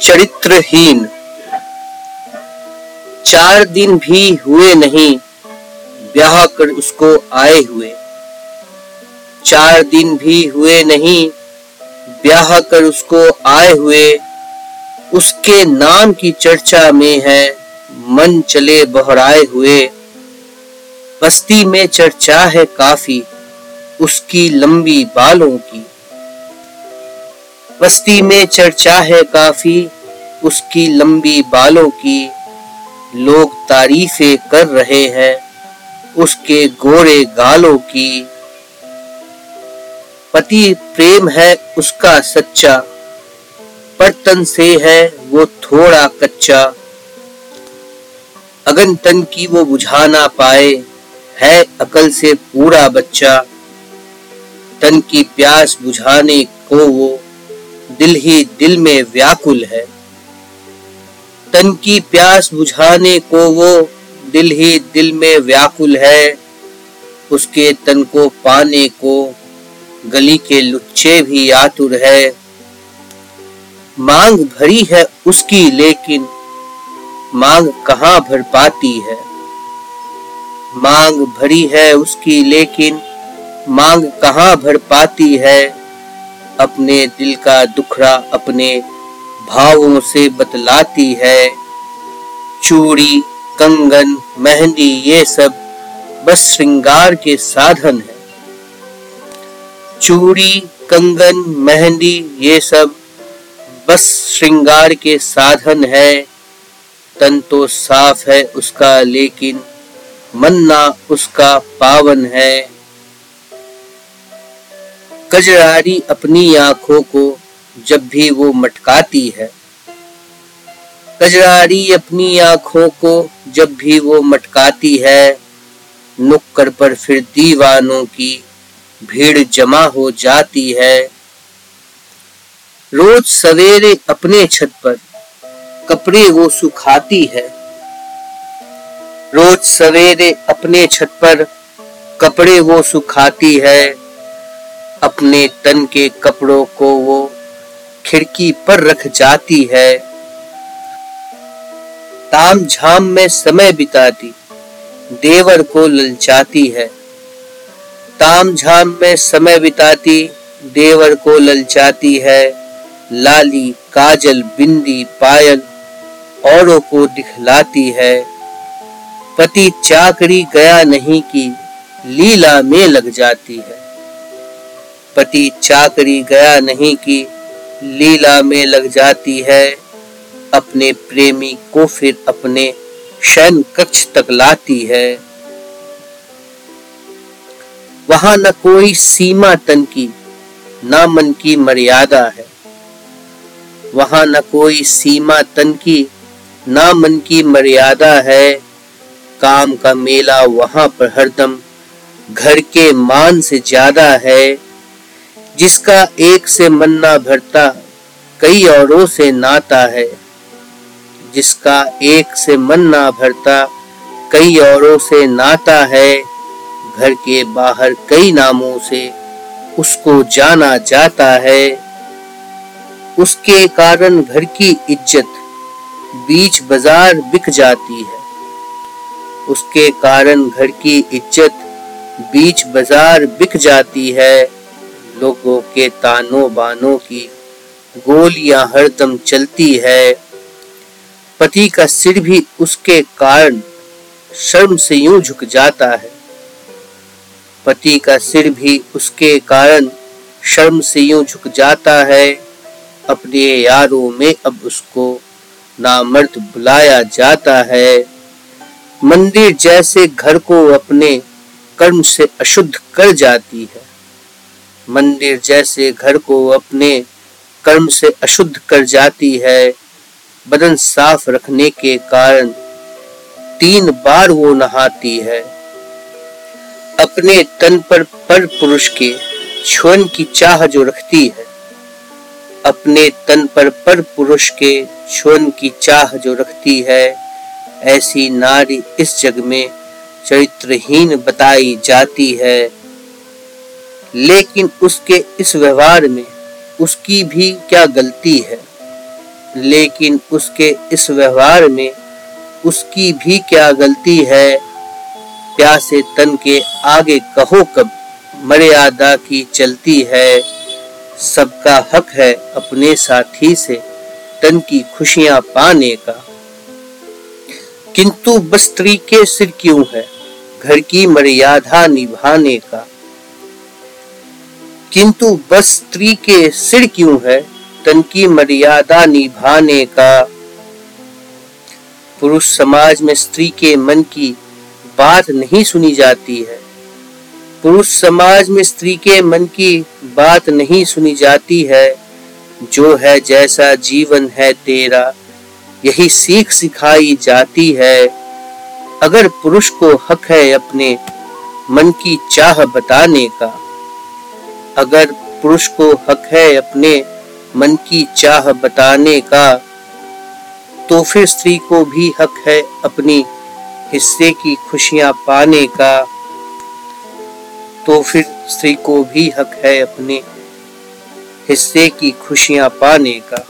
चरित्रहीन। चार दिन भी हुए नहीं, ब्याह कर उसको आए हुए। चार दिन भी हुए नहीं, ब्याह कर उसको आए हुए। उसके नाम की चर्चा में है, मन चले बहराए हुए। बस्ती में चर्चा है काफ़ी, उसकी लंबी बालों की। बस्ती में चर्चा है काफ़ी, उसकी लंबी बालों की। लोग तारीफें कर रहे हैं उसके गोरे गालों की। पति प्रेम है उसका सच्चा पर तन से है वो थोड़ा कच्चा। अगन तन की वो बुझा ना पाए, है अकल से पूरा बच्चा। तन की प्यास बुझाने को वो दिल ही दिल में व्याकुल है। तन की प्यास बुझाने को वो दिल ही दिल में व्याकुल है। उसके तन को पाने को गली के लुच्चे भी आतुर है। मांग भरी है उसकी, लेकिन मांग कहाँ भर पाती है? मांग भरी है उसकी, लेकिन मांग कहाँ भर पाती है? अपने दिल का दुखड़ा अपने भावों से बतलाती है। चूड़ी, कंगन, मेहंदी, ये सब बस श्रृंगार के साधन है। चूड़ी, कंगन, मेहंदी, ये सब बस श्रृंगार के साधन है। तन तो साफ़ है उसका, लेकिन मन ना उसका पावन है। कजरारी अपनी आँखों को जब भी वो मटकाती है। कजरारी अपनी आँखों को जब भी वो मटकाती है, नुक्कड़ पर फिर दीवानों की भीड़ जमा हो जाती है। रोज सवेरे अपने छत पर कपड़े वो सुखाती है। रोज सवेरे अपने छत पर कपड़े वो सुखाती है। अपने तन के कपड़ों को वो खिड़की पर रख जाती है। ताम झाम में समय बिताती, देवर को ललचाती है। ताम झाम में समय बिताती, देवर को ललचाती है। लाली, काजल, बिंदी, पायल औरों को दिखलाती है। पति चाकरी गया नहीं की लीला में लग जाती है। पति चाकरी गया नहीं की लीला में लग जाती है। अपने प्रेमी को फिर अपने शयन कक्ष तक लाती है। वहाँ न कोई सीमा तन की, न मन की मर्यादा है। वहाँ न कोई सीमा तन की, न मन की मर्यादा है। काम का मेला वहाँ पर हरदम, घर के मान से ज़्यादा है। जिसका एक से मन ना भरता, कई औरों से नाता है। जिसका एक से मन ना भरता, कई औरों से नाता है। घर के बाहर कई नामों से उसको जाना जाता है। उसके कारण घर की इज़्ज़त बीच बाज़ार बिक जाती है। उसके कारण घर की इज़्ज़त बीच बाज़ार बिक जाती है। लोगों के तानों बानों की गोलियाँ हरदम चलती है। पति का सिर भी उसके कारण शर्म से यूँ झुक जाता है। पति का सिर भी उसके कारण शर्म से यूँ झुक जाता है। अपने यारों में अब उसको नामर्द बुलाया जाता है। मंदिर जैसे घर को अपने कर्म से अशुद्ध कर जाती है। मंदिर जैसे घर को अपने कर्म से अशुद्ध कर जाती है। बदन साफ़ रखने के कारण तीन बार वो नहाती है। अपने तन पर पर पुरुष के छुअन की चाह जो रखती है, अपने तन पर पर पुरुष के छुअन की चाह जो रखती है, ऐसी नारी इस जग में चरित्रहीन बताई जाती है। लेकिन उसके इस व्यवहार में उसकी भी क्या गलती है? लेकिन उसके इस व्यवहार में उसकी भी क्या गलती है? प्यासे तन के आगे कहो कब मर्यादा की चलती है। सबका हक है अपने साथी से तन की खुशियाँ पाने का। किंतु बस स्त्री के सिर क्यों है? घर की मर्यादा निभाने का। किंतु बस स्त्री के सिर क्यों है? तन की मर्यादा निभाने का। पुरुष समाज में स्त्री के मन की बात नहीं सुनी जाती है। पुरुष समाज में स्त्री के मन की बात नहीं सुनी जाती है। जो है जैसा जीवन है तेरा, यही सीख सिखाई जाती है। अगर पुरुष को हक है अपने मन की चाह बताने का। अगर पुरुष को हक है अपने मन की चाह बताने का तो फिर स्त्री को भी हक है अपनी हिस्से की खुशियाँ पाने का। तो फिर स्त्री को भी हक है अपने हिस्से की खुशियाँ पाने का।